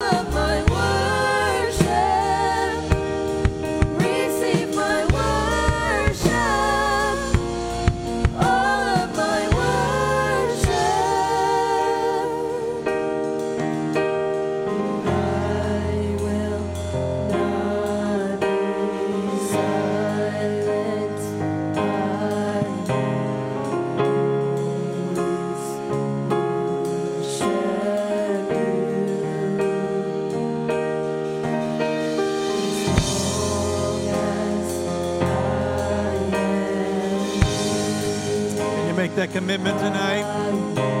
of that commitment tonight?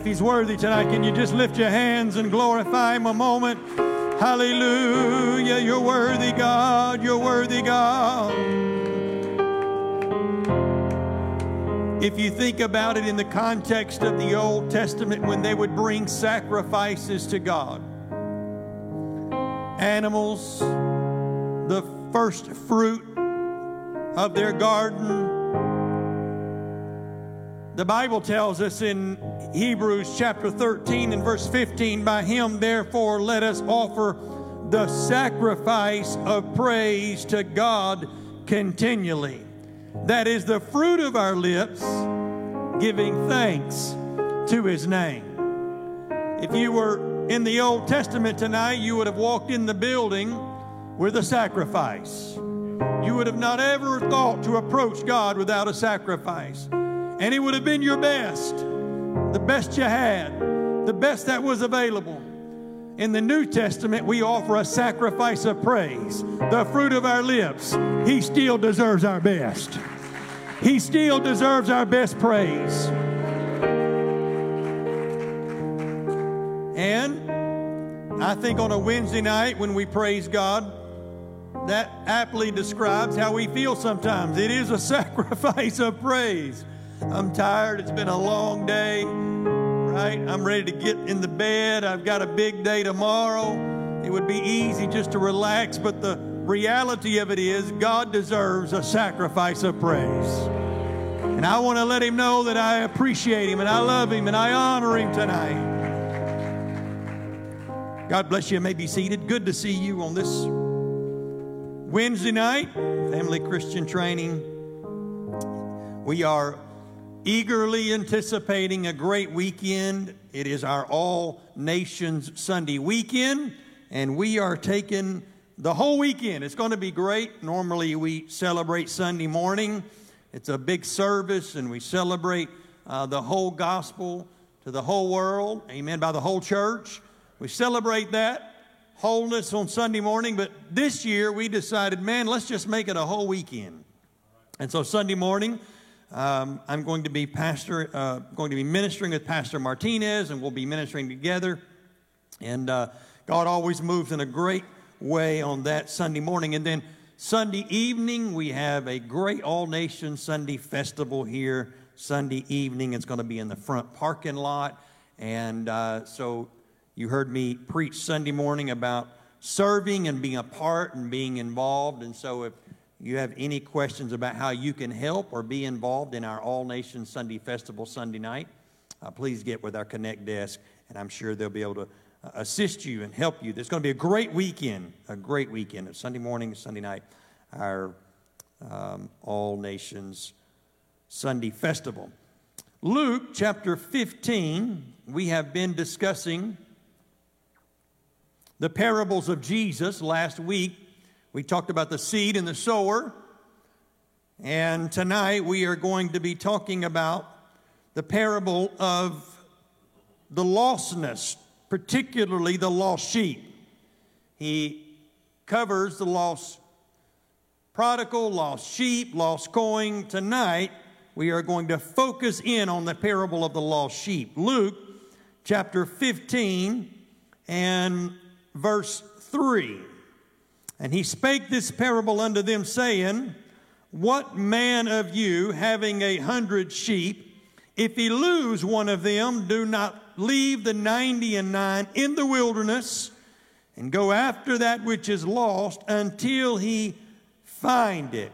If He's worthy tonight, can you just lift your hands and glorify Him a moment? Hallelujah. You're worthy, God. You're worthy, God. If you think about it in the context of the Old Testament, when they would bring sacrifices to God, animals, the first fruit of their garden, the Bible tells us in Hebrews chapter 13 and verse 15, by him therefore let us offer the sacrifice of praise to God continually. That is the fruit of our lips, giving thanks to his name. If you were in the Old Testament tonight, you would have walked in the building with a sacrifice. You would have not ever thought to approach God without a sacrifice. And it would have been your best, the best you had, the best that was available. In the New Testament, we offer a sacrifice of praise, the fruit of our lips. He still deserves our best. He still deserves our best praise. And I think on a Wednesday night when we praise God, that aptly describes how we feel sometimes. It is a sacrifice of praise. I'm tired. It's been a long day, right? I'm ready to get in the bed. I've got a big day tomorrow. It would be easy just to relax, but the reality of it is God deserves a sacrifice of praise. And I want to let him know that I appreciate him and I love him and I honor him tonight. God bless you. You may be seated. Good to see you on this Wednesday night, Family Christian Training. We are eagerly anticipating a great weekend. It is our All Nations Sunday weekend, and we are taking the whole weekend. It's going to be great. Normally, we celebrate Sunday morning, it's a big service, and we celebrate uh, the whole gospel to the whole world, amen, by the whole church. We celebrate that wholeness on Sunday morning, but this year we decided, man, let's just make it a whole weekend. And so Sunday morning, um, I'm going to be pastor, uh, going to be ministering with Pastor Martinez, and we'll be ministering together. And uh, God always moves in a great way on that Sunday morning. And then Sunday evening, we have a great all nation Sunday festival here. Sunday evening, it's going to be in the front parking lot. And uh, so you heard me preach Sunday morning about serving and being a part and being involved. And so if you have any questions about how you can help or be involved in our All Nations Sunday Festival Sunday night, uh, please get with our Connect desk, and I'm sure they'll be able to uh, assist you and help you. There's going to be a great weekend, a great weekend. of Sunday morning, Sunday night, our um, All Nations Sunday Festival. Luke chapter 15, we have been discussing the parables of Jesus last week. We talked about the seed and the sower. And tonight we are going to be talking about the parable of the lostness, particularly the lost sheep. He covers the lost prodigal, lost sheep, lost coin. Tonight we are going to focus in on the parable of the lost sheep. Luke chapter 15 and verse 3. And he spake this parable unto them, saying, What man of you, having a hundred sheep, if he lose one of them, do not leave the ninety and nine in the wilderness, and go after that which is lost until he find it.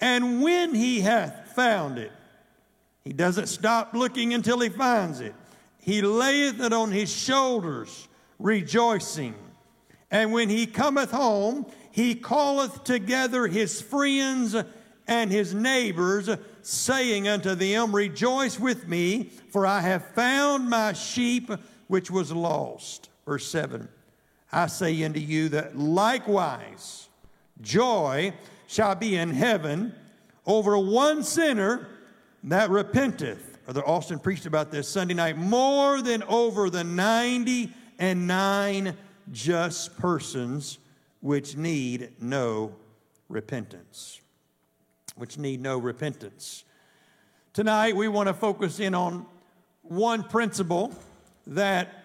And when he hath found it, he doesn't stop looking until he finds it. He layeth it on his shoulders, rejoicing. And when he cometh home, he calleth together his friends and his neighbors, saying unto them, Rejoice with me, for I have found my sheep which was lost. Verse 7 I say unto you that likewise joy shall be in heaven over one sinner that repenteth. Brother Austin preached about this Sunday night more than over the 90 and nine just persons which need no repentance. Which need no repentance. Tonight, we want to focus in on one principle that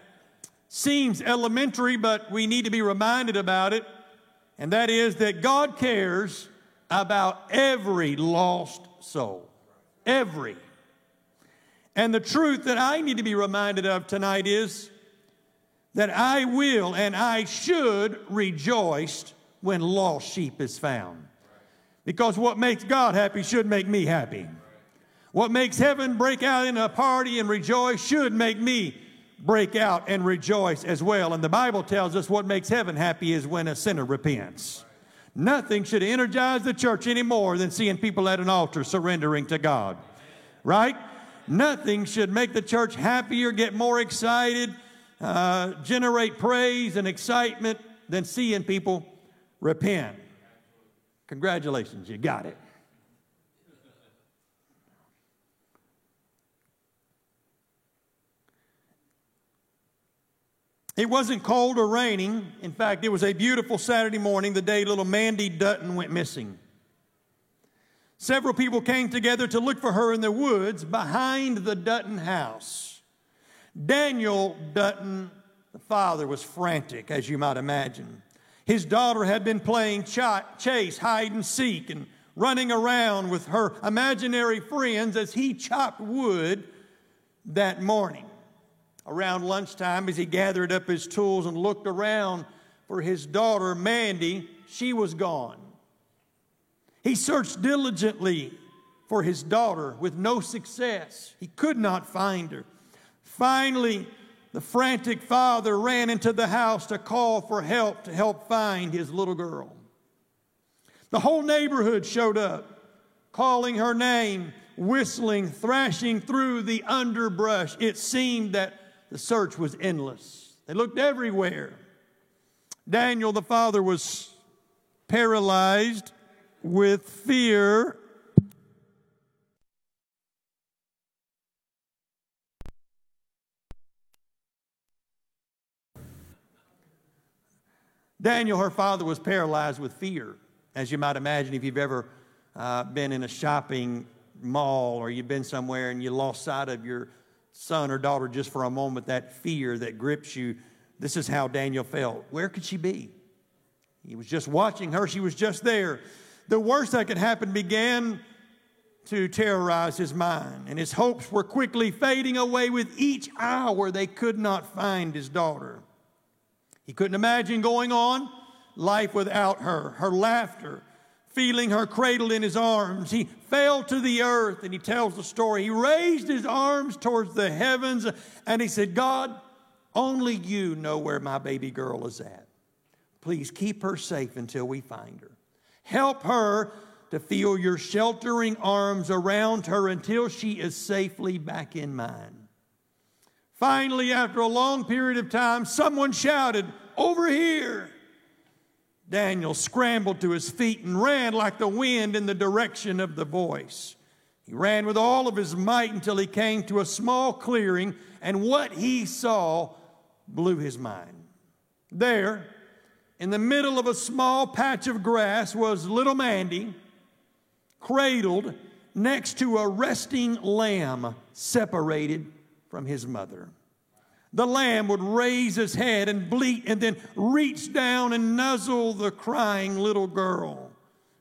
seems elementary, but we need to be reminded about it, and that is that God cares about every lost soul. Every. And the truth that I need to be reminded of tonight is that I will and I should rejoice when lost sheep is found. Because what makes God happy should make me happy. What makes heaven break out in a party and rejoice should make me break out and rejoice as well. And the Bible tells us what makes heaven happy is when a sinner repents. Nothing should energize the church any more than seeing people at an altar surrendering to God. Right? Nothing should make the church happier, get more excited uh, generate praise and excitement than seeing people repent. Congratulations, you got it. It wasn't cold or raining. In fact, it was a beautiful Saturday morning, the day little Mandy Dutton went missing. Several people came together to look for her in the woods behind the Dutton house. Daniel Dutton, the father, was frantic, as you might imagine. His daughter had been playing chase, hide and seek, and running around with her imaginary friends as he chopped wood that morning. Around lunchtime, as he gathered up his tools and looked around for his daughter, Mandy, she was gone. He searched diligently for his daughter with no success. He could not find her. Finally, the frantic father ran into the house to call for help to help find his little girl. The whole neighborhood showed up, calling her name, whistling, thrashing through the underbrush. It seemed that the search was endless. They looked everywhere. Daniel, the father, was paralyzed with fear Daniel, her father, was paralyzed with fear, as you might imagine if you've ever uh, been in a shopping mall or you've been somewhere and you lost sight of your son or daughter just for a moment, that fear that grips you. This is how Daniel felt. Where could she be? He was just watching her, she was just there. The worst that could happen began to terrorize his mind, and his hopes were quickly fading away with each hour they could not find his daughter. He couldn't imagine going on life without her, her laughter, feeling her cradled in his arms. He fell to the earth and he tells the story. He raised his arms towards the heavens and he said, God, only you know where my baby girl is at. Please keep her safe until we find her. Help her to feel your sheltering arms around her until she is safely back in mine. Finally, after a long period of time, someone shouted, Over here! Daniel scrambled to his feet and ran like the wind in the direction of the voice. He ran with all of his might until he came to a small clearing, and what he saw blew his mind. There, in the middle of a small patch of grass, was little Mandy, cradled next to a resting lamb separated from his mother. The lamb would raise his head and bleat and then reach down and nuzzle the crying little girl,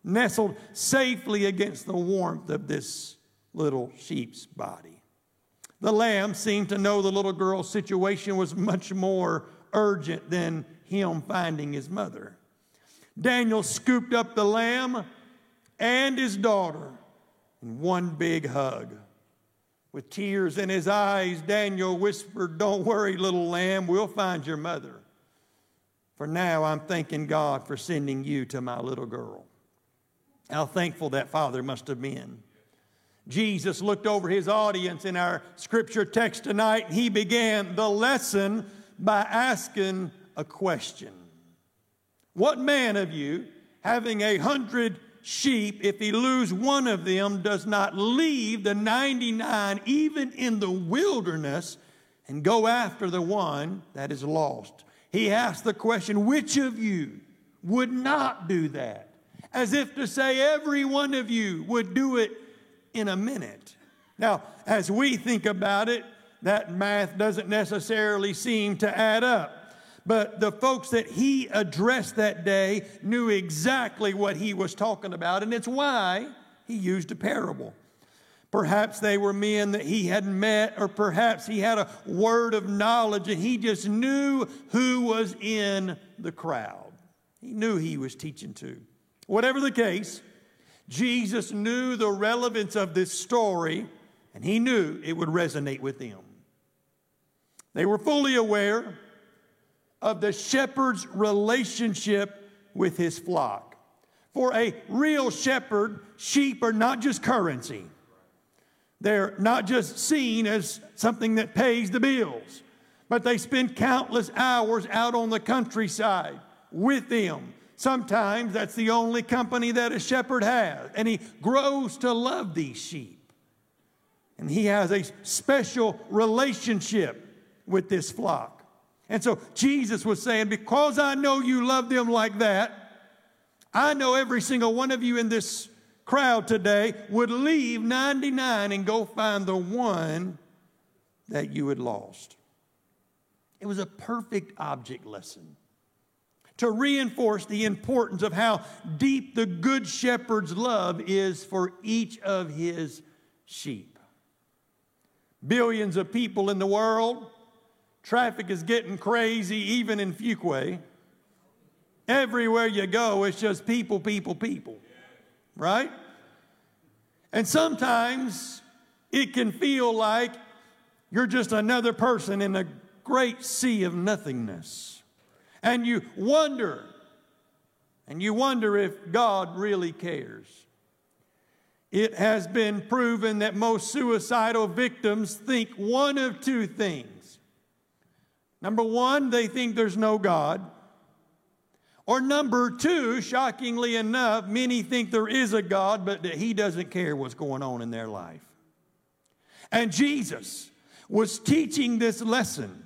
nestled safely against the warmth of this little sheep's body. The lamb seemed to know the little girl's situation was much more urgent than him finding his mother. Daniel scooped up the lamb and his daughter in one big hug. With tears in his eyes, Daniel whispered, Don't worry, little lamb, we'll find your mother. For now, I'm thanking God for sending you to my little girl. How thankful that father must have been. Jesus looked over his audience in our scripture text tonight, and he began the lesson by asking a question What man of you, having a hundred sheep, if he lose one of them, does not leave the 99 even in the wilderness and go after the one that is lost. He asked the question, which of you would not do that? As if to say, every one of you would do it in a minute. Now, as we think about it, that math doesn't necessarily seem to add up. But the folks that he addressed that day knew exactly what he was talking about, and it's why he used a parable. Perhaps they were men that he had met, or perhaps he had a word of knowledge and he just knew who was in the crowd. He knew he was teaching to. Whatever the case, Jesus knew the relevance of this story and he knew it would resonate with them. They were fully aware of the shepherd's relationship with his flock. For a real shepherd, sheep are not just currency. They're not just seen as something that pays the bills, but they spend countless hours out on the countryside with them. Sometimes that's the only company that a shepherd has, and he grows to love these sheep. And he has a special relationship with this flock. And so Jesus was saying, Because I know you love them like that, I know every single one of you in this crowd today would leave 99 and go find the one that you had lost. It was a perfect object lesson to reinforce the importance of how deep the good shepherd's love is for each of his sheep. Billions of people in the world Traffic is getting crazy even in Fuquay. Everywhere you go, it's just people, people, people. Right? And sometimes it can feel like you're just another person in a great sea of nothingness. And you wonder, and you wonder if God really cares. It has been proven that most suicidal victims think one of two things Number one, they think there's no God. Or number two, shockingly enough, many think there is a God, but that He doesn't care what's going on in their life. And Jesus was teaching this lesson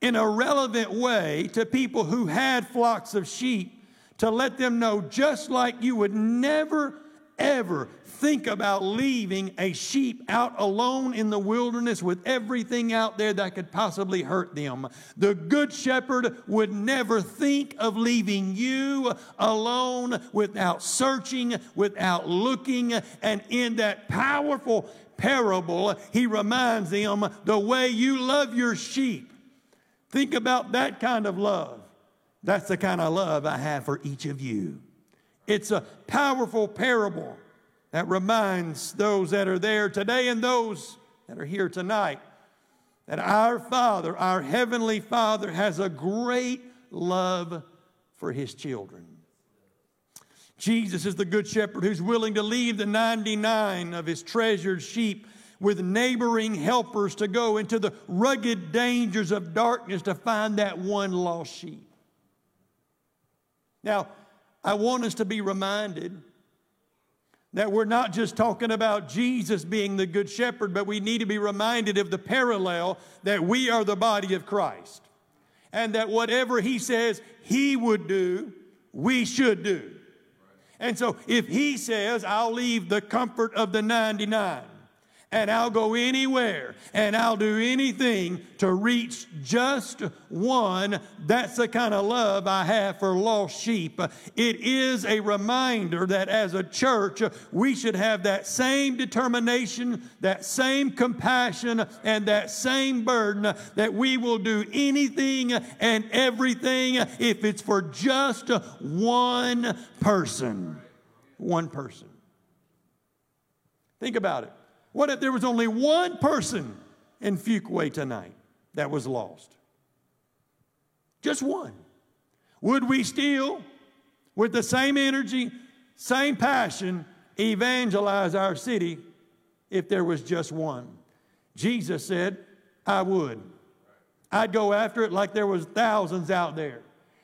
in a relevant way to people who had flocks of sheep to let them know just like you would never, ever think about leaving a sheep out alone in the wilderness with everything out there that could possibly hurt them. The good shepherd would never think of leaving you alone without searching, without looking, and in that powerful parable, he reminds them the way you love your sheep Think about that kind of love. That's the kind of love I have for each of you. It's a powerful parable that reminds those that are there today and those that are here tonight that our Father, our Heavenly Father, has a great love for His children. Jesus is the Good Shepherd who's willing to leave the 99 of His treasured sheep with neighboring helpers to go into the rugged dangers of darkness to find that one lost sheep. Now, I want us to be reminded that we're not just talking about Jesus being the good shepherd, but we need to be reminded of the parallel that we are the body of Christ. And that whatever he says he would do, we should do. And so if he says, I'll leave the comfort of the 99, and I'll go anywhere and I'll do anything to reach just one. That's the kind of love I have for lost sheep. It is a reminder that as a church, we should have that same determination, that same compassion, and that same burden that we will do anything and everything if it's for just one person. One person. Think about it. What if there was only one person in Fuquay tonight that was lost? Just one. Would we still, with the same energy, same passion, evangelize our city if there was just one? Jesus said, I would. I'd go after it like there was thousands out there.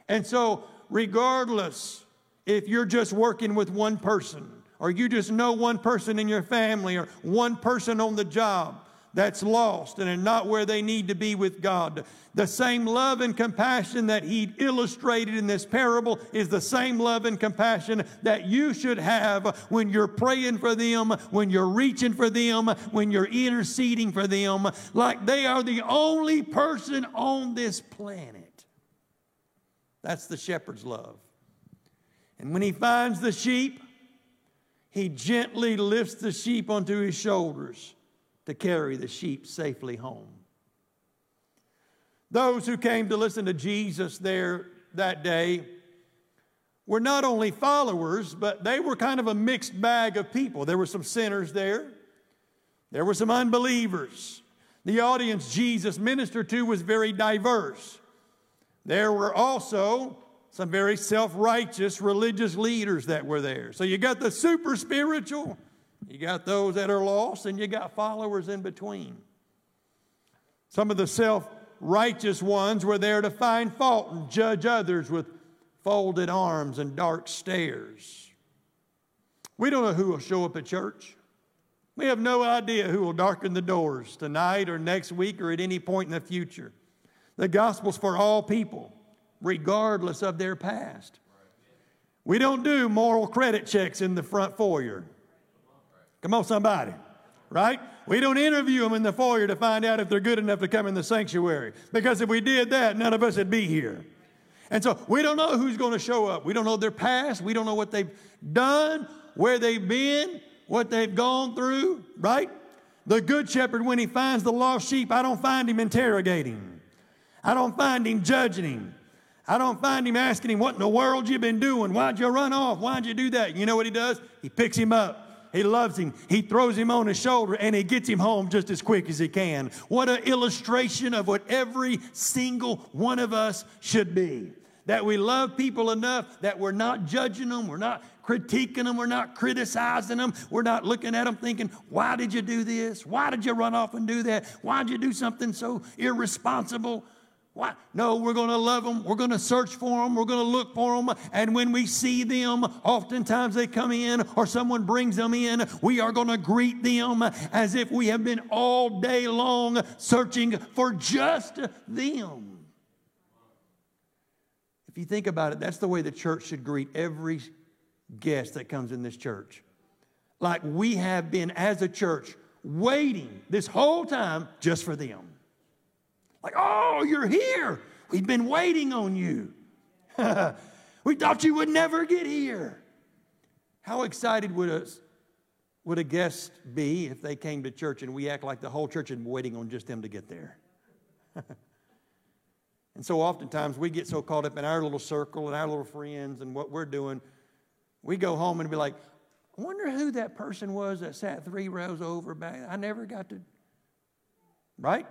And so, regardless if you're just working with one person, or you just know one person in your family or one person on the job that's lost and are not where they need to be with God. The same love and compassion that he illustrated in this parable is the same love and compassion that you should have when you're praying for them, when you're reaching for them, when you're interceding for them, like they are the only person on this planet. That's the shepherd's love. And when he finds the sheep, he gently lifts the sheep onto his shoulders to carry the sheep safely home. Those who came to listen to Jesus there that day were not only followers, but they were kind of a mixed bag of people. There were some sinners there, there were some unbelievers. The audience Jesus ministered to was very diverse. There were also some very self righteous religious leaders that were there. So you got the super spiritual, you got those that are lost, and you got followers in between. Some of the self righteous ones were there to find fault and judge others with folded arms and dark stares. We don't know who will show up at church. We have no idea who will darken the doors tonight or next week or at any point in the future. The gospel's for all people regardless of their past. We don't do moral credit checks in the front foyer. Come on, somebody. Right? We don't interview them in the foyer to find out if they're good enough to come in the sanctuary. Because if we did that, none of us would be here. And so we don't know who's going to show up. We don't know their past. We don't know what they've done, where they've been, what they've gone through, right? The good shepherd, when he finds the lost sheep, I don't find him interrogating. I don't find him judging him. I don't find him asking him, What in the world you been doing? Why'd you run off? Why'd you do that? You know what he does? He picks him up. He loves him. He throws him on his shoulder and he gets him home just as quick as he can. What an illustration of what every single one of us should be. That we love people enough that we're not judging them, we're not critiquing them, we're not criticizing them, we're not looking at them thinking, Why did you do this? Why did you run off and do that? Why did you do something so irresponsible? Why? No, we're going to love them. We're going to search for them. We're going to look for them. And when we see them, oftentimes they come in or someone brings them in, we are going to greet them as if we have been all day long searching for just them. If you think about it, that's the way the church should greet every guest that comes in this church. Like we have been as a church waiting this whole time just for them. Like, oh, you're here. We've been waiting on you. we thought you would never get here. How excited would a, would a guest be if they came to church and we act like the whole church had been waiting on just them to get there? and so oftentimes we get so caught up in our little circle and our little friends and what we're doing, we go home and be like, I wonder who that person was that sat three rows over back. I never got to. Right?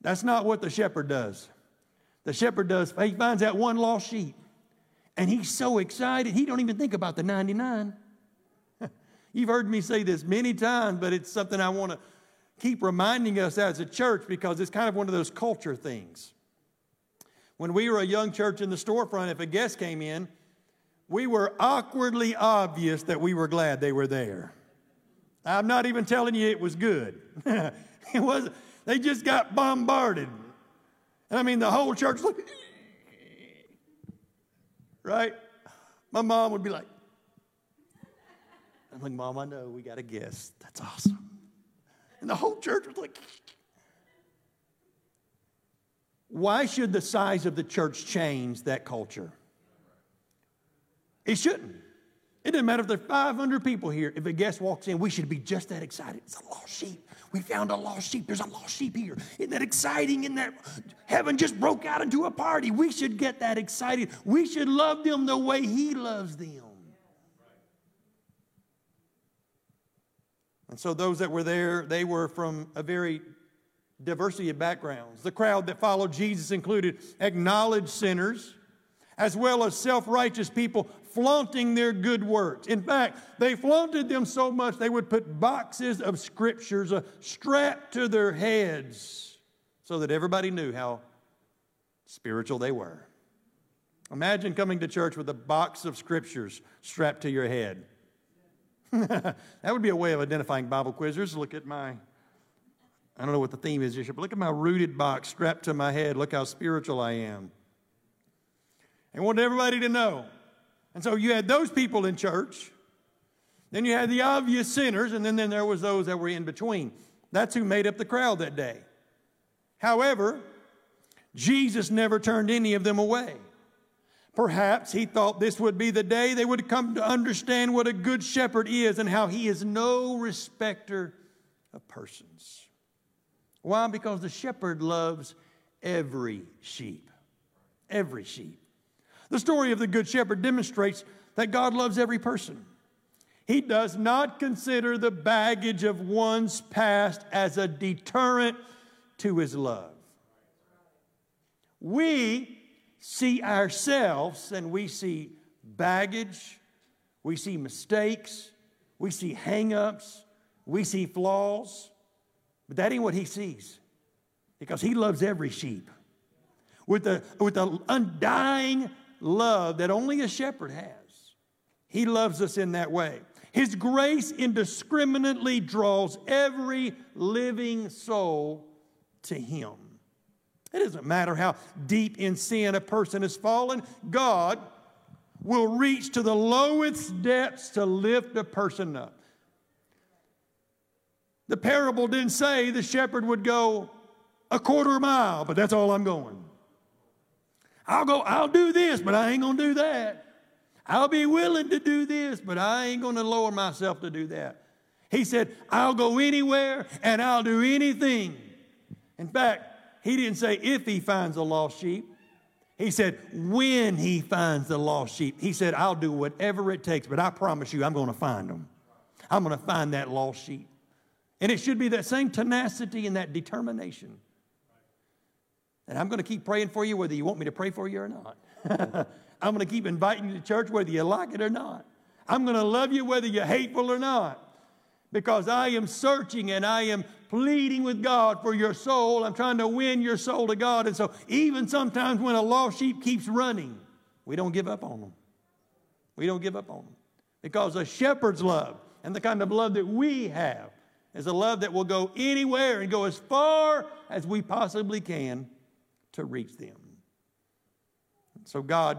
That's not what the shepherd does. The shepherd does, he finds that one lost sheep. And he's so excited, he don't even think about the 99. You've heard me say this many times, but it's something I want to keep reminding us as a church because it's kind of one of those culture things. When we were a young church in the storefront, if a guest came in, we were awkwardly obvious that we were glad they were there. I'm not even telling you it was good. it was they just got bombarded. And I mean, the whole church right? My mom would be like, I'm like, Mom, I know we got a guest. That's awesome. And the whole church was like, why should the size of the church change that culture? It shouldn't. It doesn't matter if there there's 500 people here. If a guest walks in, we should be just that excited. It's a lost sheep. We found a lost sheep. There's a lost sheep here. Isn't that exciting? Isn't that heaven just broke out into a party? We should get that excited. We should love them the way He loves them. And so those that were there, they were from a very diversity of backgrounds. The crowd that followed Jesus included acknowledged sinners, as well as self righteous people flaunting their good works. In fact, they flaunted them so much they would put boxes of scriptures uh, strapped to their heads so that everybody knew how spiritual they were. Imagine coming to church with a box of scriptures strapped to your head. that would be a way of identifying Bible quizzers. Look at my, I don't know what the theme is this year, but look at my rooted box strapped to my head. Look how spiritual I am. And want everybody to know. And so you had those people in church. Then you had the obvious sinners, and then, then there was those that were in between. That's who made up the crowd that day. However, Jesus never turned any of them away. Perhaps he thought this would be the day they would come to understand what a good shepherd is and how he is no respecter of persons. Why? Because the shepherd loves every sheep. Every sheep. The story of the Good Shepherd demonstrates that God loves every person. He does not consider the baggage of one's past as a deterrent to his love. We see ourselves and we see baggage, we see mistakes, we see hang-ups, we see flaws, but that ain't what he sees because he loves every sheep with the, with the undying love that only a shepherd has. He loves us in that way. His grace indiscriminately draws every living soul to Him. It doesn't matter how deep in sin a person has fallen, God will reach to the lowest depths to lift a person up. The parable didn't say the shepherd would go a quarter mile, but that's all I'm going. I'll go, I'll do this, but I ain't gonna do that. I'll be willing to do this, but I ain't gonna lower myself to do that. He said, I'll go anywhere and I'll do anything. In fact, he didn't say if he finds a lost sheep. He said, when he finds the lost sheep. He said, I'll do whatever it takes, but I promise you, I'm going to find them. I'm going to find that lost sheep. And it should be that same tenacity and that determination. And I'm going to keep praying for you whether you want me to pray for you or not. I'm going to keep inviting you to church whether you like it or not. I'm going to love you whether you're hateful or not. Because I am searching and I am pleading with God for your soul. I'm trying to win your soul to God. And so, even sometimes when a lost sheep keeps running, we don't give up on them. We don't give up on them. Because a shepherd's love and the kind of love that we have is a love that will go anywhere and go as far as we possibly can to reach them. So God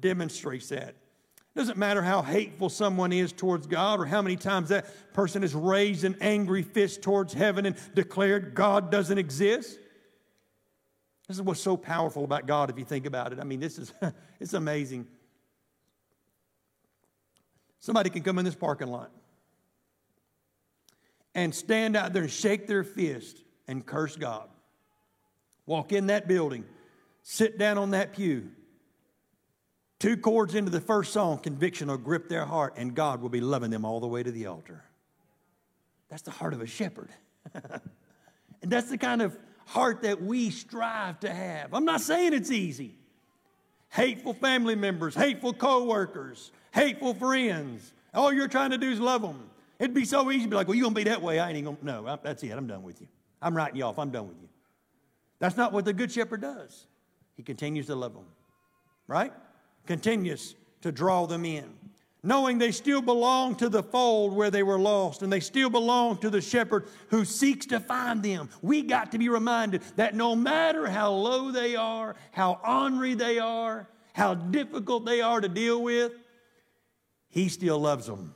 demonstrates that. It doesn't matter how hateful someone is towards God or how many times that person has raised an angry fist towards heaven and declared God doesn't exist. This is what's so powerful about God if you think about it. I mean, this is it's amazing. Somebody can come in this parking lot and stand out there and shake their fist and curse God. Walk in that building, sit down on that pew, Two chords into the first song, conviction will grip their heart, and God will be loving them all the way to the altar. That's the heart of a shepherd. and that's the kind of heart that we strive to have. I'm not saying it's easy. Hateful family members, hateful coworkers, hateful friends. All you're trying to do is love them. It'd be so easy to be like, well, you're going to be that way. I ain't going to. No, that's it. I'm done with you. I'm writing you off. I'm done with you. That's not what the Good Shepherd does. He continues to love them. Right? continues to draw them in. Knowing they still belong to the fold where they were lost, and they still belong to the shepherd who seeks to find them. We got to be reminded that no matter how low they are, how ornery they are, how difficult they are to deal with, He still loves them.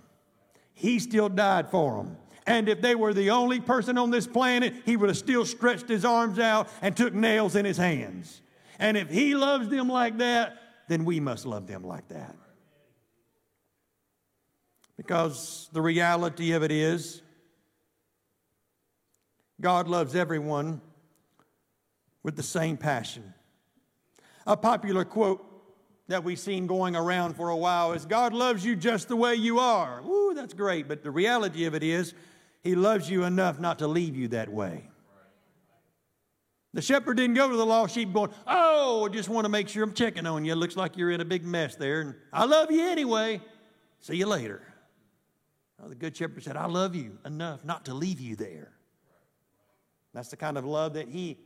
He still died for them. And if they were the only person on this planet, He would have still stretched His arms out and took nails in His hands. And if He loves them like that, then we must love them like that. Because the reality of it is, God loves everyone with the same passion. A popular quote that we've seen going around for a while is God loves you just the way you are. Woo, that's great. But the reality of it is, He loves you enough not to leave you that way. The shepherd didn't go to the lost sheep going, Oh, I just want to make sure I'm checking on you. It Looks like you're in a big mess there. And I love you anyway. See you later. The good shepherd said, I love you enough not to leave you there. That's the kind of love that he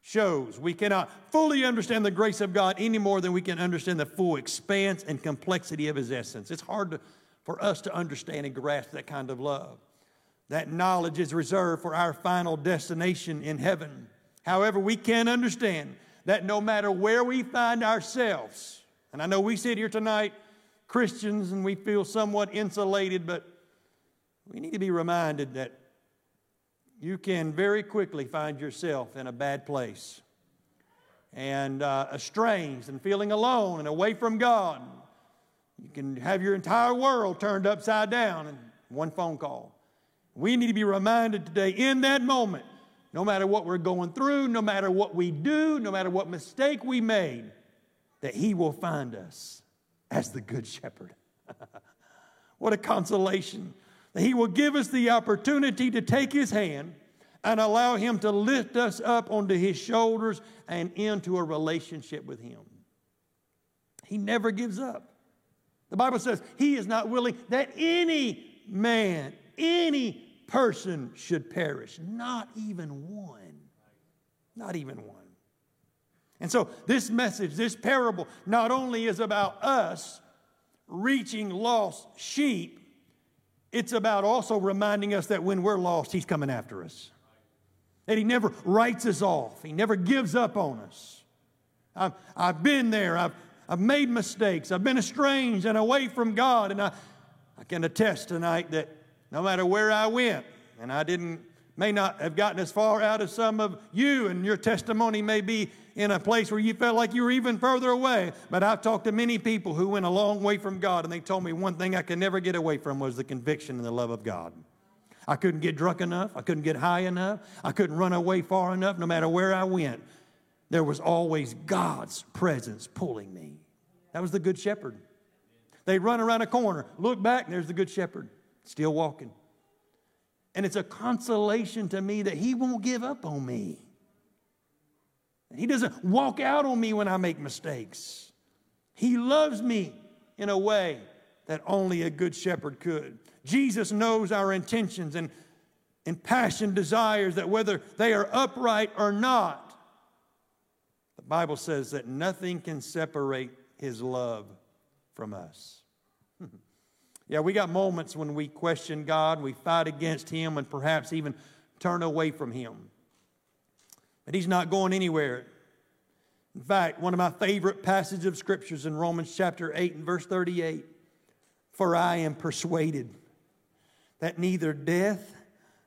shows. We cannot fully understand the grace of God any more than we can understand the full expanse and complexity of his essence. It's hard to, for us to understand and grasp that kind of love. That knowledge is reserved for our final destination in heaven. However, we can understand that no matter where we find ourselves, and I know we sit here tonight, Christians, and we feel somewhat insulated, but we need to be reminded that you can very quickly find yourself in a bad place and uh, estranged and feeling alone and away from God. You can have your entire world turned upside down in one phone call. We need to be reminded today in that moment no matter what we're going through, no matter what we do, no matter what mistake we made, that He will find us as the Good Shepherd. what a consolation that He will give us the opportunity to take His hand and allow Him to lift us up onto His shoulders and into a relationship with Him. He never gives up. The Bible says He is not willing that any man, any person should perish, not even one. Not even one. And so, this message, this parable, not only is about us reaching lost sheep, it's about also reminding us that when we're lost, He's coming after us. That He never writes us off, He never gives up on us. I've, I've been there, I've, I've made mistakes, I've been estranged and away from God, and I, I can attest tonight that no matter where I went, and I didn't, may not have gotten as far out as some of you, and your testimony may be in a place where you felt like you were even further away. But I've talked to many people who went a long way from God, and they told me one thing I could never get away from was the conviction and the love of God. I couldn't get drunk enough. I couldn't get high enough. I couldn't run away far enough. No matter where I went, there was always God's presence pulling me. That was the Good Shepherd. They'd run around a corner, look back, and there's the Good Shepherd still walking. And it's a consolation to me that He won't give up on me. He doesn't walk out on me when I make mistakes. He loves me in a way that only a good shepherd could. Jesus knows our intentions and, and passion desires that whether they are upright or not, the Bible says that nothing can separate his love from us. Yeah, we got moments when we question God, we fight against Him, and perhaps even turn away from Him. But He's not going anywhere. In fact, one of my favorite passages of scriptures in Romans chapter 8 and verse 38 For I am persuaded that neither death,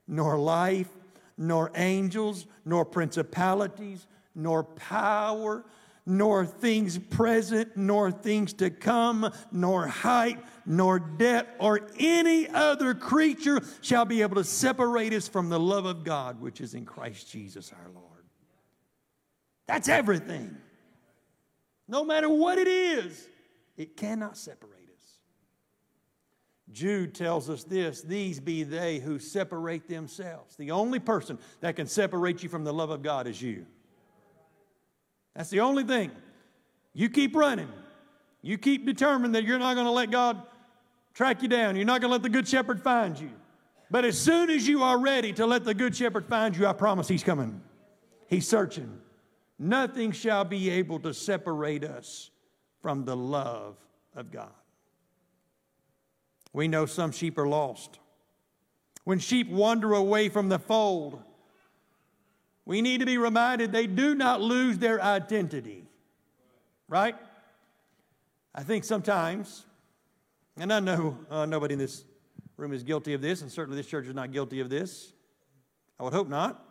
nor life, nor angels, nor principalities, nor power, nor things present, nor things to come, nor height, nor depth, or any other creature shall be able to separate us from the love of God which is in Christ Jesus our Lord. That's everything. No matter what it is, it cannot separate us. Jude tells us this these be they who separate themselves. The only person that can separate you from the love of God is you. That's the only thing. You keep running. You keep determined that you're not going to let God track you down. You're not going to let the Good Shepherd find you. But as soon as you are ready to let the Good Shepherd find you, I promise He's coming. He's searching. Nothing shall be able to separate us from the love of God. We know some sheep are lost. When sheep wander away from the fold, we need to be reminded they do not lose their identity. Right? I think sometimes, and I know uh, nobody in this room is guilty of this, and certainly this church is not guilty of this. I would hope not.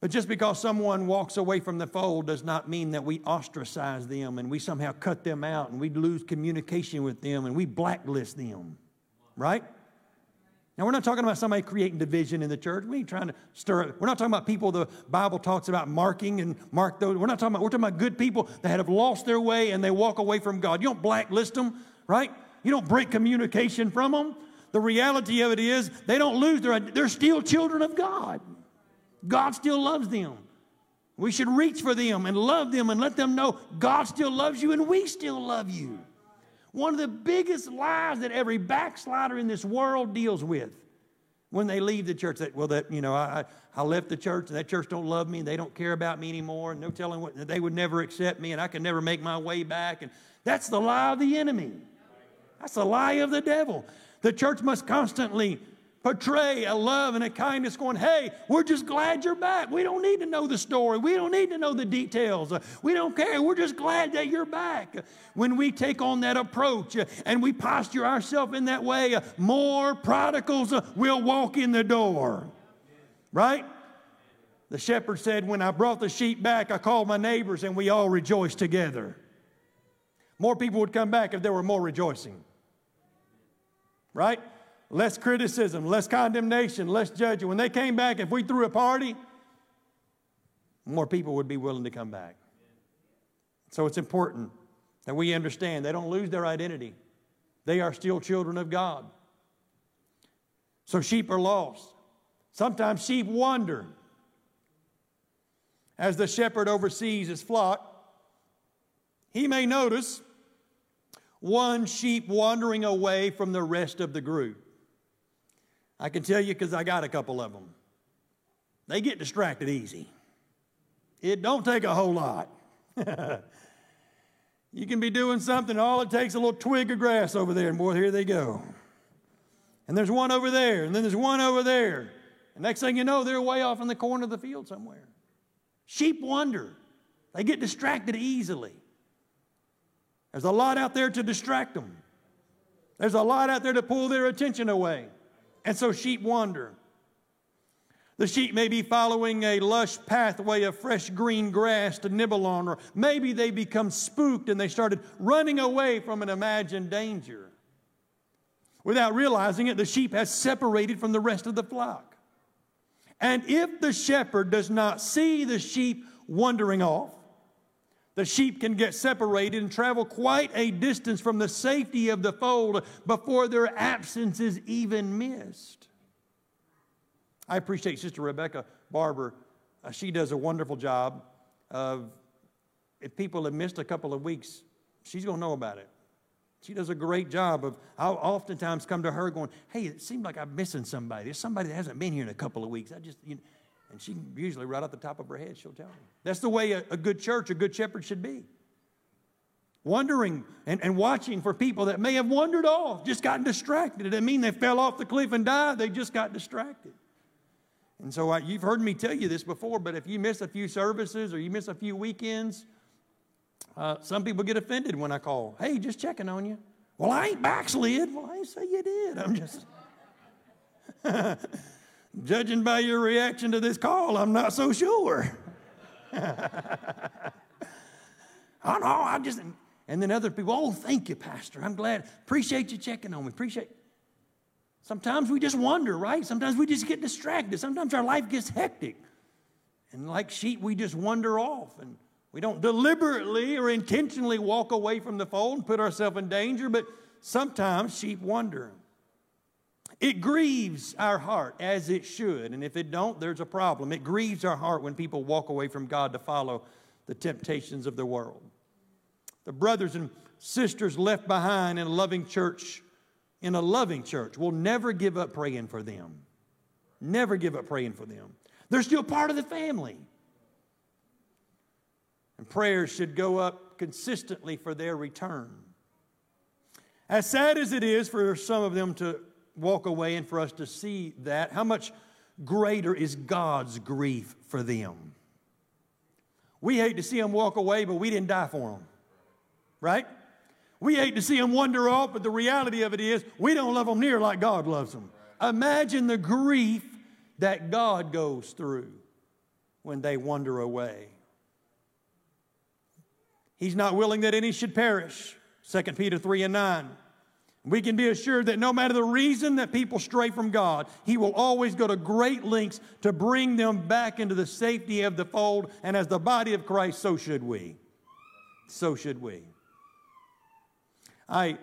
But just because someone walks away from the fold does not mean that we ostracize them and we somehow cut them out and we lose communication with them and we blacklist them. Right? Now, we're not talking about somebody creating division in the church. We ain't trying to stir it. We're not talking about people the Bible talks about marking and mark those. We're not talking about, we're talking about good people that have lost their way and they walk away from God. You don't blacklist them, right? You don't break communication from them. The reality of it is they don't lose their, they're still children of God. God still loves them. We should reach for them and love them and let them know God still loves you and we still love you. One of the biggest lies that every backslider in this world deals with when they leave the church. That, well, that, you know, I, I left the church and that church don't love me and they don't care about me anymore and no telling what, they would never accept me and I can never make my way back. And that's the lie of the enemy. That's the lie of the devil. The church must constantly portray a love and a kindness going, hey, we're just glad you're back. We don't need to know the story. We don't need to know the details. We don't care. We're just glad that you're back. When we take on that approach and we posture ourselves in that way, more prodigals will walk in the door. Right? The shepherd said, When I brought the sheep back, I called my neighbors and we all rejoiced together. More people would come back if there were more rejoicing. Right? Less criticism, less condemnation, less judging. When they came back, if we threw a party, more people would be willing to come back. So it's important that we understand they don't lose their identity. They are still children of God. So sheep are lost. Sometimes sheep wander. As the shepherd oversees his flock, he may notice one sheep wandering away from the rest of the group. I can tell you because I got a couple of them. They get distracted easy. It don't take a whole lot. you can be doing something, all it takes a little twig of grass over there, and boy, here they go. And there's one over there, and then there's one over there. And next thing you know, they're way off in the corner of the field somewhere. Sheep wander, they get distracted easily. There's a lot out there to distract them, there's a lot out there to pull their attention away. And so sheep wander. The sheep may be following a lush pathway of fresh green grass to nibble on, or maybe they become spooked and they started running away from an imagined danger. Without realizing it, the sheep has separated from the rest of the flock. And if the shepherd does not see the sheep wandering off, the sheep can get separated and travel quite a distance from the safety of the fold before their absence is even missed. I appreciate Sister Rebecca Barber. Uh, she does a wonderful job of, if people have missed a couple of weeks, she's going to know about it. She does a great job of, I'll oftentimes come to her going, hey, it seems like I'm missing somebody. There's somebody that hasn't been here in a couple of weeks. I just, you know, and she usually, right off the top of her head, she'll tell me. That's the way a, a good church, a good shepherd should be. Wondering and, and watching for people that may have wandered off, just gotten distracted. It doesn't mean they fell off the cliff and died, they just got distracted. And so I, you've heard me tell you this before, but if you miss a few services or you miss a few weekends, uh, some people get offended when I call. Hey, just checking on you. Well, I ain't backslid. Well, I ain't say you did. I'm just judging by your reaction to this call. I'm not so sure. oh no, I just. And then other people, oh, thank you, Pastor. I'm glad. Appreciate you checking on me. Appreciate. Sometimes we just wonder, right? Sometimes we just get distracted. Sometimes our life gets hectic. And like sheep, we just wander off. And we don't deliberately or intentionally walk away from the fold and put ourselves in danger, but sometimes sheep wander. It grieves our heart as it should, and if it don't, there's a problem. It grieves our heart when people walk away from God to follow the temptations of the world. The brothers and sisters left behind in a loving church, in a loving church, will never give up praying for them. Never give up praying for them. They're still part of the family. And prayers should go up consistently for their return. As sad as it is for some of them to walk away and for us to see that, how much greater is God's grief for them? We hate to see them walk away, but we didn't die for them, right? We hate to see them wander off, but the reality of it is we don't love them near like God loves them. Imagine the grief that God goes through when they wander away. He's not willing that any should perish. 2 Peter 3 and 9. We can be assured that no matter the reason that people stray from God, He will always go to great lengths to bring them back into the safety of the fold. And as the body of Christ, so should we. So should we. I,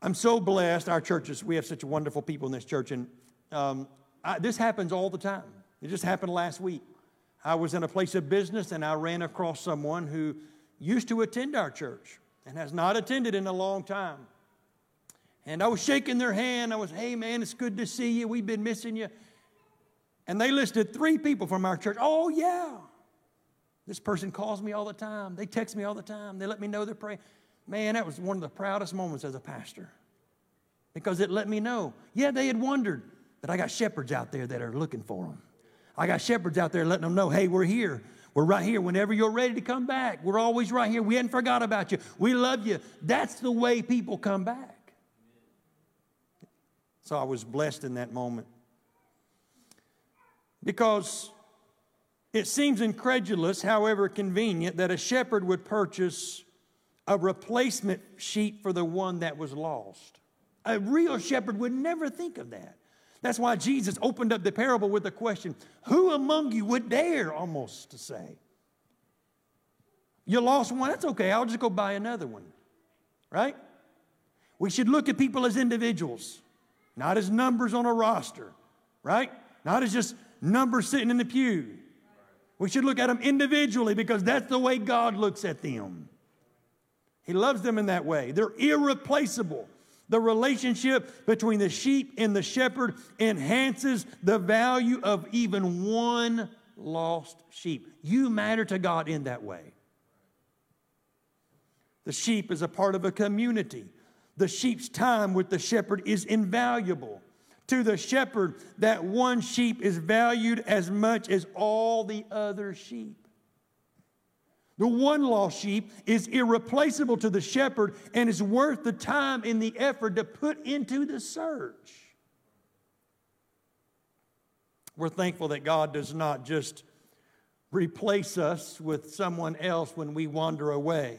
I'm so blessed. Our churches, we have such wonderful people in this church. And um, I, this happens all the time. It just happened last week. I was in a place of business and I ran across someone who used to attend our church and has not attended in a long time. And I was shaking their hand. I was, hey man, it's good to see you. We've been missing you. And they listed three people from our church. Oh, yeah. This person calls me all the time. They text me all the time. They let me know they're praying. Man, that was one of the proudest moments as a pastor because it let me know. Yeah, they had wondered, but I got shepherds out there that are looking for them. I got shepherds out there letting them know, hey, we're here. We're right here whenever you're ready to come back. We're always right here. We hadn't forgot about you. We love you. That's the way people come back. So I was blessed in that moment. Because it seems incredulous, however convenient, that a shepherd would purchase a replacement sheep for the one that was lost. A real shepherd would never think of that. That's why Jesus opened up the parable with the question Who among you would dare almost to say, You lost one? That's okay. I'll just go buy another one. Right? We should look at people as individuals, not as numbers on a roster. Right? Not as just numbers sitting in the pew. We should look at them individually because that's the way God looks at them. He loves them in that way. They're irreplaceable. The relationship between the sheep and the shepherd enhances the value of even one lost sheep. You matter to God in that way. The sheep is a part of a community. The sheep's time with the shepherd is invaluable. To the shepherd, that one sheep is valued as much as all the other sheep. The one lost sheep is irreplaceable to the shepherd and is worth the time and the effort to put into the search. We're thankful that God does not just replace us with someone else when we wander away.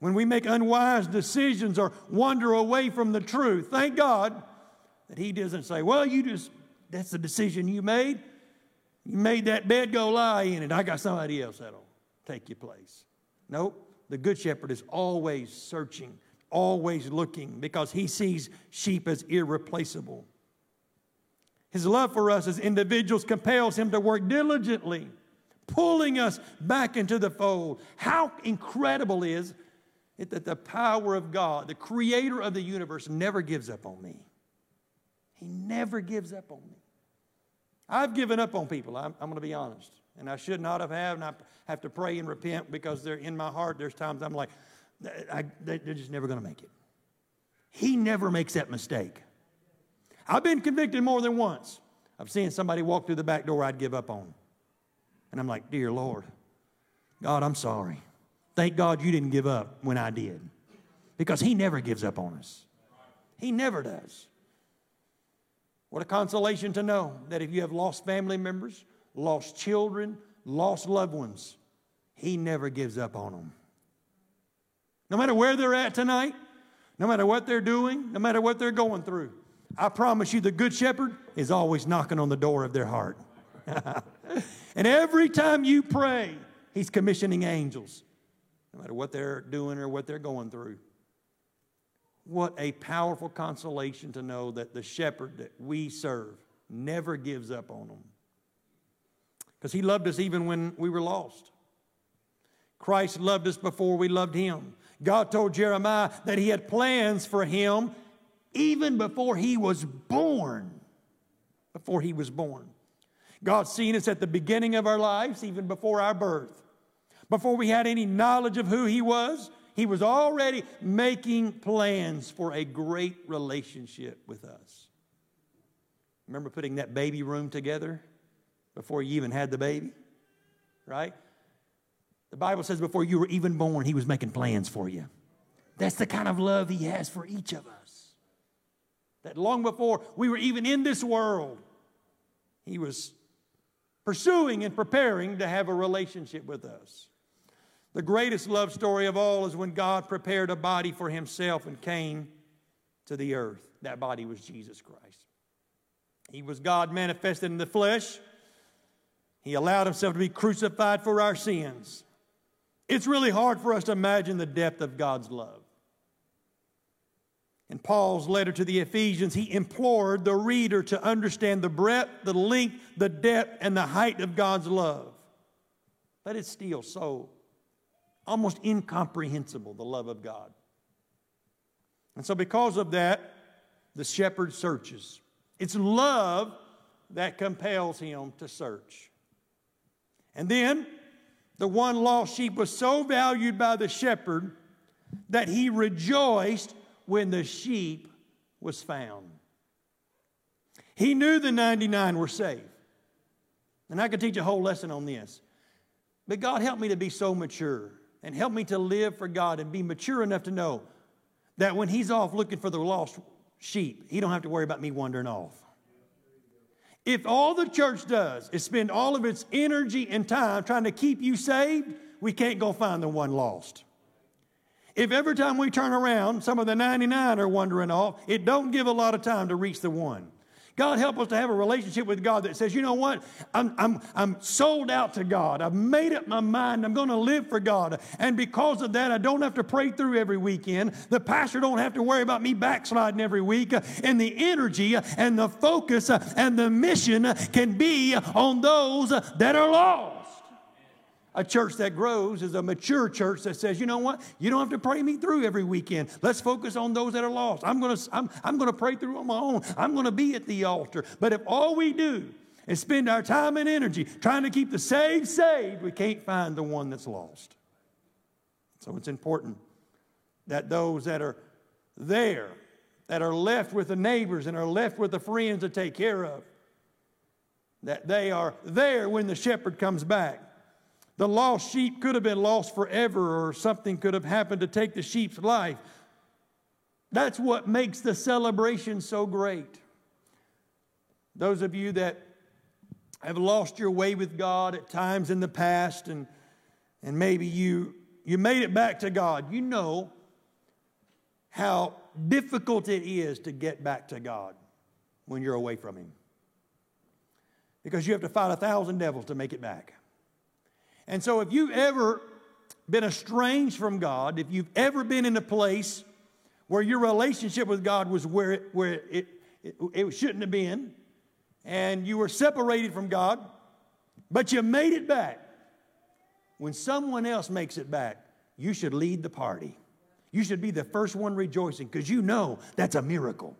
When we make unwise decisions or wander away from the truth, thank God that He doesn't say, Well, you just, that's the decision you made. You made that bed, go lie in it. I got somebody else that'll take your place. Nope. The good shepherd is always searching, always looking, because he sees sheep as irreplaceable. His love for us as individuals compels him to work diligently, pulling us back into the fold. How incredible is that the power of God, the creator of the universe, never gives up on me? He never gives up on me. I've given up on people, I'm, I'm going to be honest and I should not have and I have to pray and repent because they're in my heart. There's times I'm like, I, they're just never going to make it. He never makes that mistake. I've been convicted more than once of seeing somebody walk through the back door I'd give up on. And I'm like, Dear Lord, God, I'm sorry. Thank God you didn't give up when I did. Because He never gives up on us. He never does. What a consolation to know that if you have lost family members, lost children, lost loved ones, He never gives up on them. No matter where they're at tonight, no matter what they're doing, no matter what they're going through, I promise you the Good Shepherd is always knocking on the door of their heart. and every time you pray, He's commissioning angels, no matter what they're doing or what they're going through. What a powerful consolation to know that the shepherd that we serve never gives up on them. Because he loved us even when we were lost. Christ loved us before we loved him. God told Jeremiah that he had plans for him even before he was born. Before he was born. God's seen us at the beginning of our lives, even before our birth. Before we had any knowledge of who he was, he was already making plans for a great relationship with us. Remember putting that baby room together before you even had the baby? Right? The Bible says before you were even born, he was making plans for you. That's the kind of love he has for each of us. That long before we were even in this world, he was pursuing and preparing to have a relationship with us. The greatest love story of all is when God prepared a body for himself and came to the earth. That body was Jesus Christ. He was God manifested in the flesh. He allowed himself to be crucified for our sins. It's really hard for us to imagine the depth of God's love. In Paul's letter to the Ephesians, he implored the reader to understand the breadth, the length, the depth, and the height of God's love. But it's still so almost incomprehensible, the love of God. And so, because of that, the shepherd searches. It's love that compels him to search. And then, the one lost sheep was so valued by the shepherd that he rejoiced when the sheep was found. He knew the 99 were safe. And I could teach a whole lesson on this. But God helped me to be so mature and help me to live for God and be mature enough to know that when He's off looking for the lost sheep, He don't have to worry about me wandering off. If all the church does is spend all of its energy and time trying to keep you saved, we can't go find the one lost. If every time we turn around, some of the 99 are wandering off, it don't give a lot of time to reach the one. God help us to have a relationship with God that says, you know what? I'm, I'm, I'm sold out to God. I've made up my mind. I'm going to live for God. And because of that, I don't have to pray through every weekend. The pastor don't have to worry about me backsliding every week. And the energy and the focus and the mission can be on those that are lost. A church that grows is a mature church that says, you know what? You don't have to pray me through every weekend. Let's focus on those that are lost. I'm going to, I'm, I'm going to pray through on my own. I'm going to be at the altar. But if all we do is spend our time and energy trying to keep the saved saved, we can't find the one that's lost. So it's important that those that are there, that are left with the neighbors and are left with the friends to take care of, that they are there when the shepherd comes back. The lost sheep could have been lost forever, or something could have happened to take the sheep's life. That's what makes the celebration so great. Those of you that have lost your way with God at times in the past, and, and maybe you, you made it back to God, you know how difficult it is to get back to God when you're away from Him. Because you have to fight a thousand devils to make it back. And so, if you've ever been estranged from God, if you've ever been in a place where your relationship with God was where it, where it, it, it shouldn't have been, and you were separated from God, but you made it back, when someone else makes it back, you should lead the party. You should be the first one rejoicing because you know that's a miracle.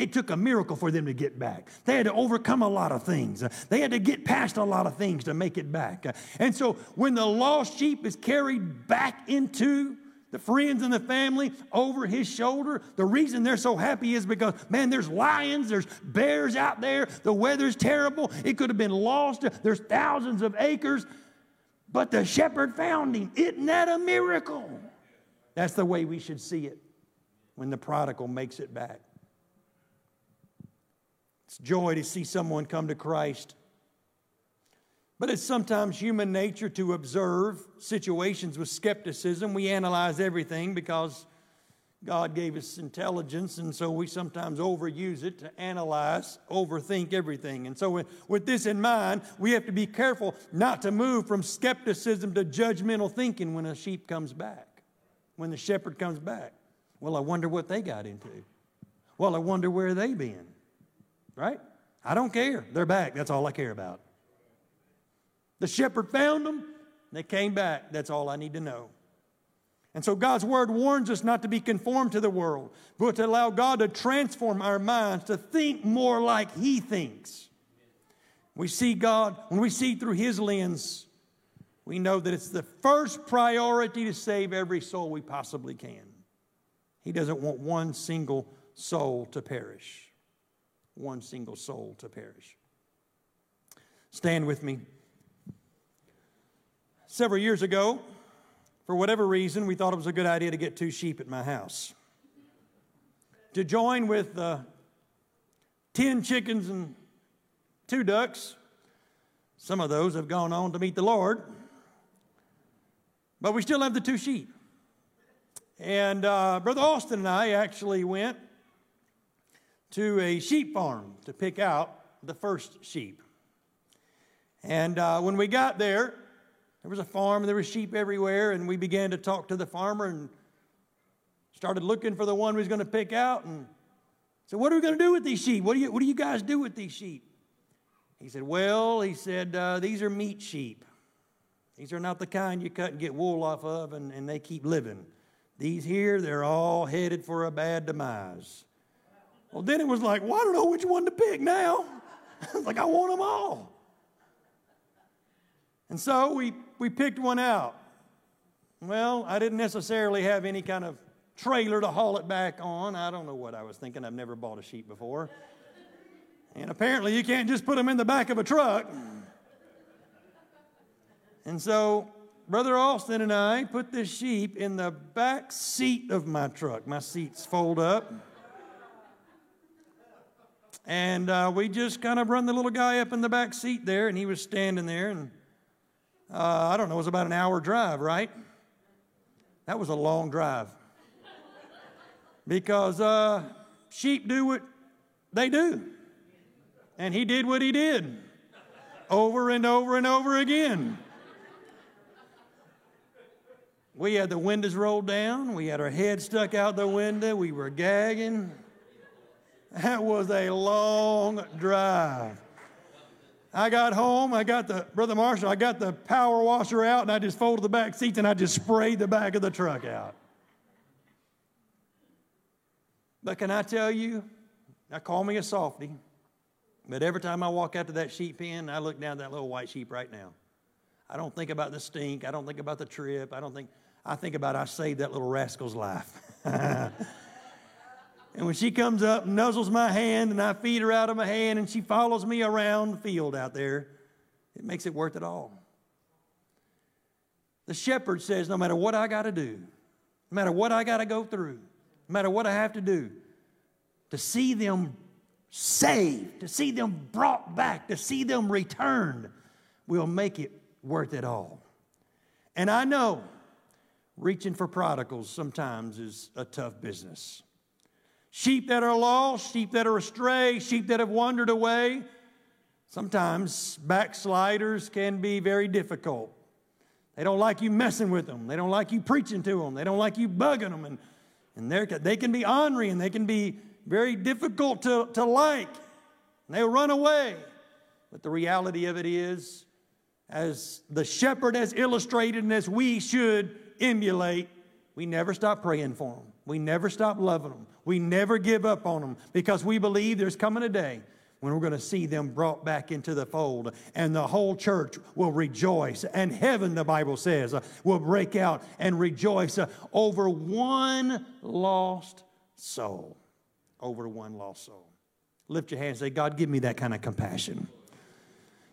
It took a miracle for them to get back. They had to overcome a lot of things. They had to get past a lot of things to make it back. And so when the lost sheep is carried back into the friends and the family over his shoulder. The reason they're so happy is because, man, there's lions, there's bears out there, the weather's terrible, it could have been lost, there's thousands of acres, but the shepherd found him. Isn't that a miracle? That's the way we should see it when the prodigal makes it back. It's joy to see someone come to Christ. But it's sometimes human nature to observe situations with skepticism. We analyze everything because God gave us intelligence, and so we sometimes overuse it to analyze, overthink everything. And so, with this in mind, we have to be careful not to move from skepticism to judgmental thinking when a sheep comes back, when the shepherd comes back. Well, I wonder what they got into. Well, I wonder where they've been right? I don't care. They're back. That's all I care about. The shepherd found them. They came back. That's all I need to know. And so God's word warns us not to be conformed to the world, but to allow God to transform our minds to think more like He thinks. We see God, when we see through His lens, we know that it's the first priority to save every soul we possibly can. He doesn't want one single soul to perish one single soul to perish. Stand with me. Several years ago, for whatever reason, we thought it was a good idea to get two sheep at my house. To join with uh, 10 chickens and two ducks. Some of those have gone on to meet the Lord. But we still have the two sheep. And uh, Brother Austin and I actually went to a sheep farm to pick out the first sheep. And uh, when we got there, there was a farm, and there were sheep everywhere, and we began to talk to the farmer and started looking for the one we was going to pick out. And said, "What are we going to do with these sheep? What do you What do you guys do with these sheep?" He said, "Well, he said uh, these are meat sheep. These are not the kind you cut and get wool off of, and, and they keep living. These here, they're all headed for a bad demise." Well, then it was like, well, I don't know which one to pick now. like, I want them all. And so we, we picked one out. Well, I didn't necessarily have any kind of trailer to haul it back on. I don't know what I was thinking. I've never bought a sheep before. And apparently, you can't just put them in the back of a truck. And so, Brother Austin and I put this sheep in the back seat of my truck. My seats fold up. And uh, we just kind of run the little guy up in the back seat there, and he was standing there. And uh, I don't know, it was about an hour drive, right? That was a long drive. Because uh, sheep do what they do. And he did what he did over and over and over again. We had the windows rolled down, we had our head stuck out the window, we were gagging. That was a long drive. I got home, I got the, Brother Marshall, I got the power washer out and I just folded the back seats and I just sprayed the back of the truck out. But can I tell you, now call me a softy, but every time I walk out to that sheep pen, I look down at that little white sheep right now. I don't think about the stink. I don't think about the trip. I don't think, I think about I saved that little rascal's life. And when she comes up and nuzzles my hand and I feed her out of my hand and she follows me around the field out there, it makes it worth it all. The shepherd says, no matter what I got to do, no matter what I got to go through, no matter what I have to do, to see them saved, to see them brought back, to see them returned, will make it worth it all. And I know reaching for prodigals sometimes is a tough business. Sheep that are lost, sheep that are astray, sheep that have wandered away. Sometimes backsliders can be very difficult. They don't like you messing with them. They don't like you preaching to them. They don't like you bugging them. And, and they can be ornery and they can be very difficult to, to like. And they'll run away. But the reality of it is, as the shepherd has illustrated and as we should emulate, we never stop praying for them. We never stop loving them. We never give up on them because we believe there's coming a day when we're going to see them brought back into the fold and the whole church will rejoice and heaven the bible says will break out and rejoice over one lost soul over one lost soul lift your hands and say god give me that kind of compassion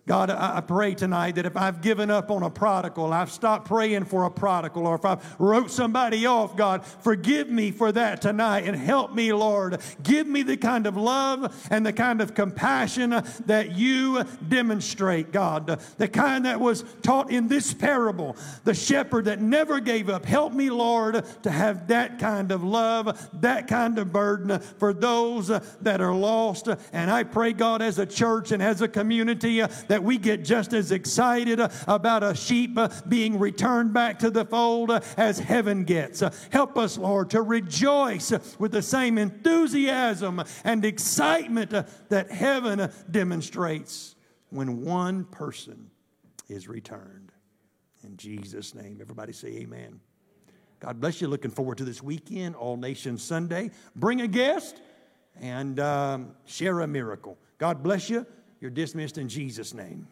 God, I pray tonight that if I've given up on a prodigal, I've stopped praying for a prodigal, or if I've wrote somebody off, God, forgive me for that tonight and help me, Lord. Give me the kind of love and the kind of compassion that you demonstrate, God. The kind that was taught in this parable, the shepherd that never gave up. Help me, Lord, to have that kind of love, that kind of burden for those that are lost. And I pray, God, as a church and as a community, that that we get just as excited uh, about a sheep uh, being returned back to the fold uh, as heaven gets. Help us, Lord, to rejoice with the same enthusiasm and excitement that heaven demonstrates when one person is returned. In Jesus' name, everybody say amen. God bless you. Looking forward to this weekend, All Nations Sunday. Bring a guest and um, share a miracle. God bless you. You're dismissed in Jesus' name.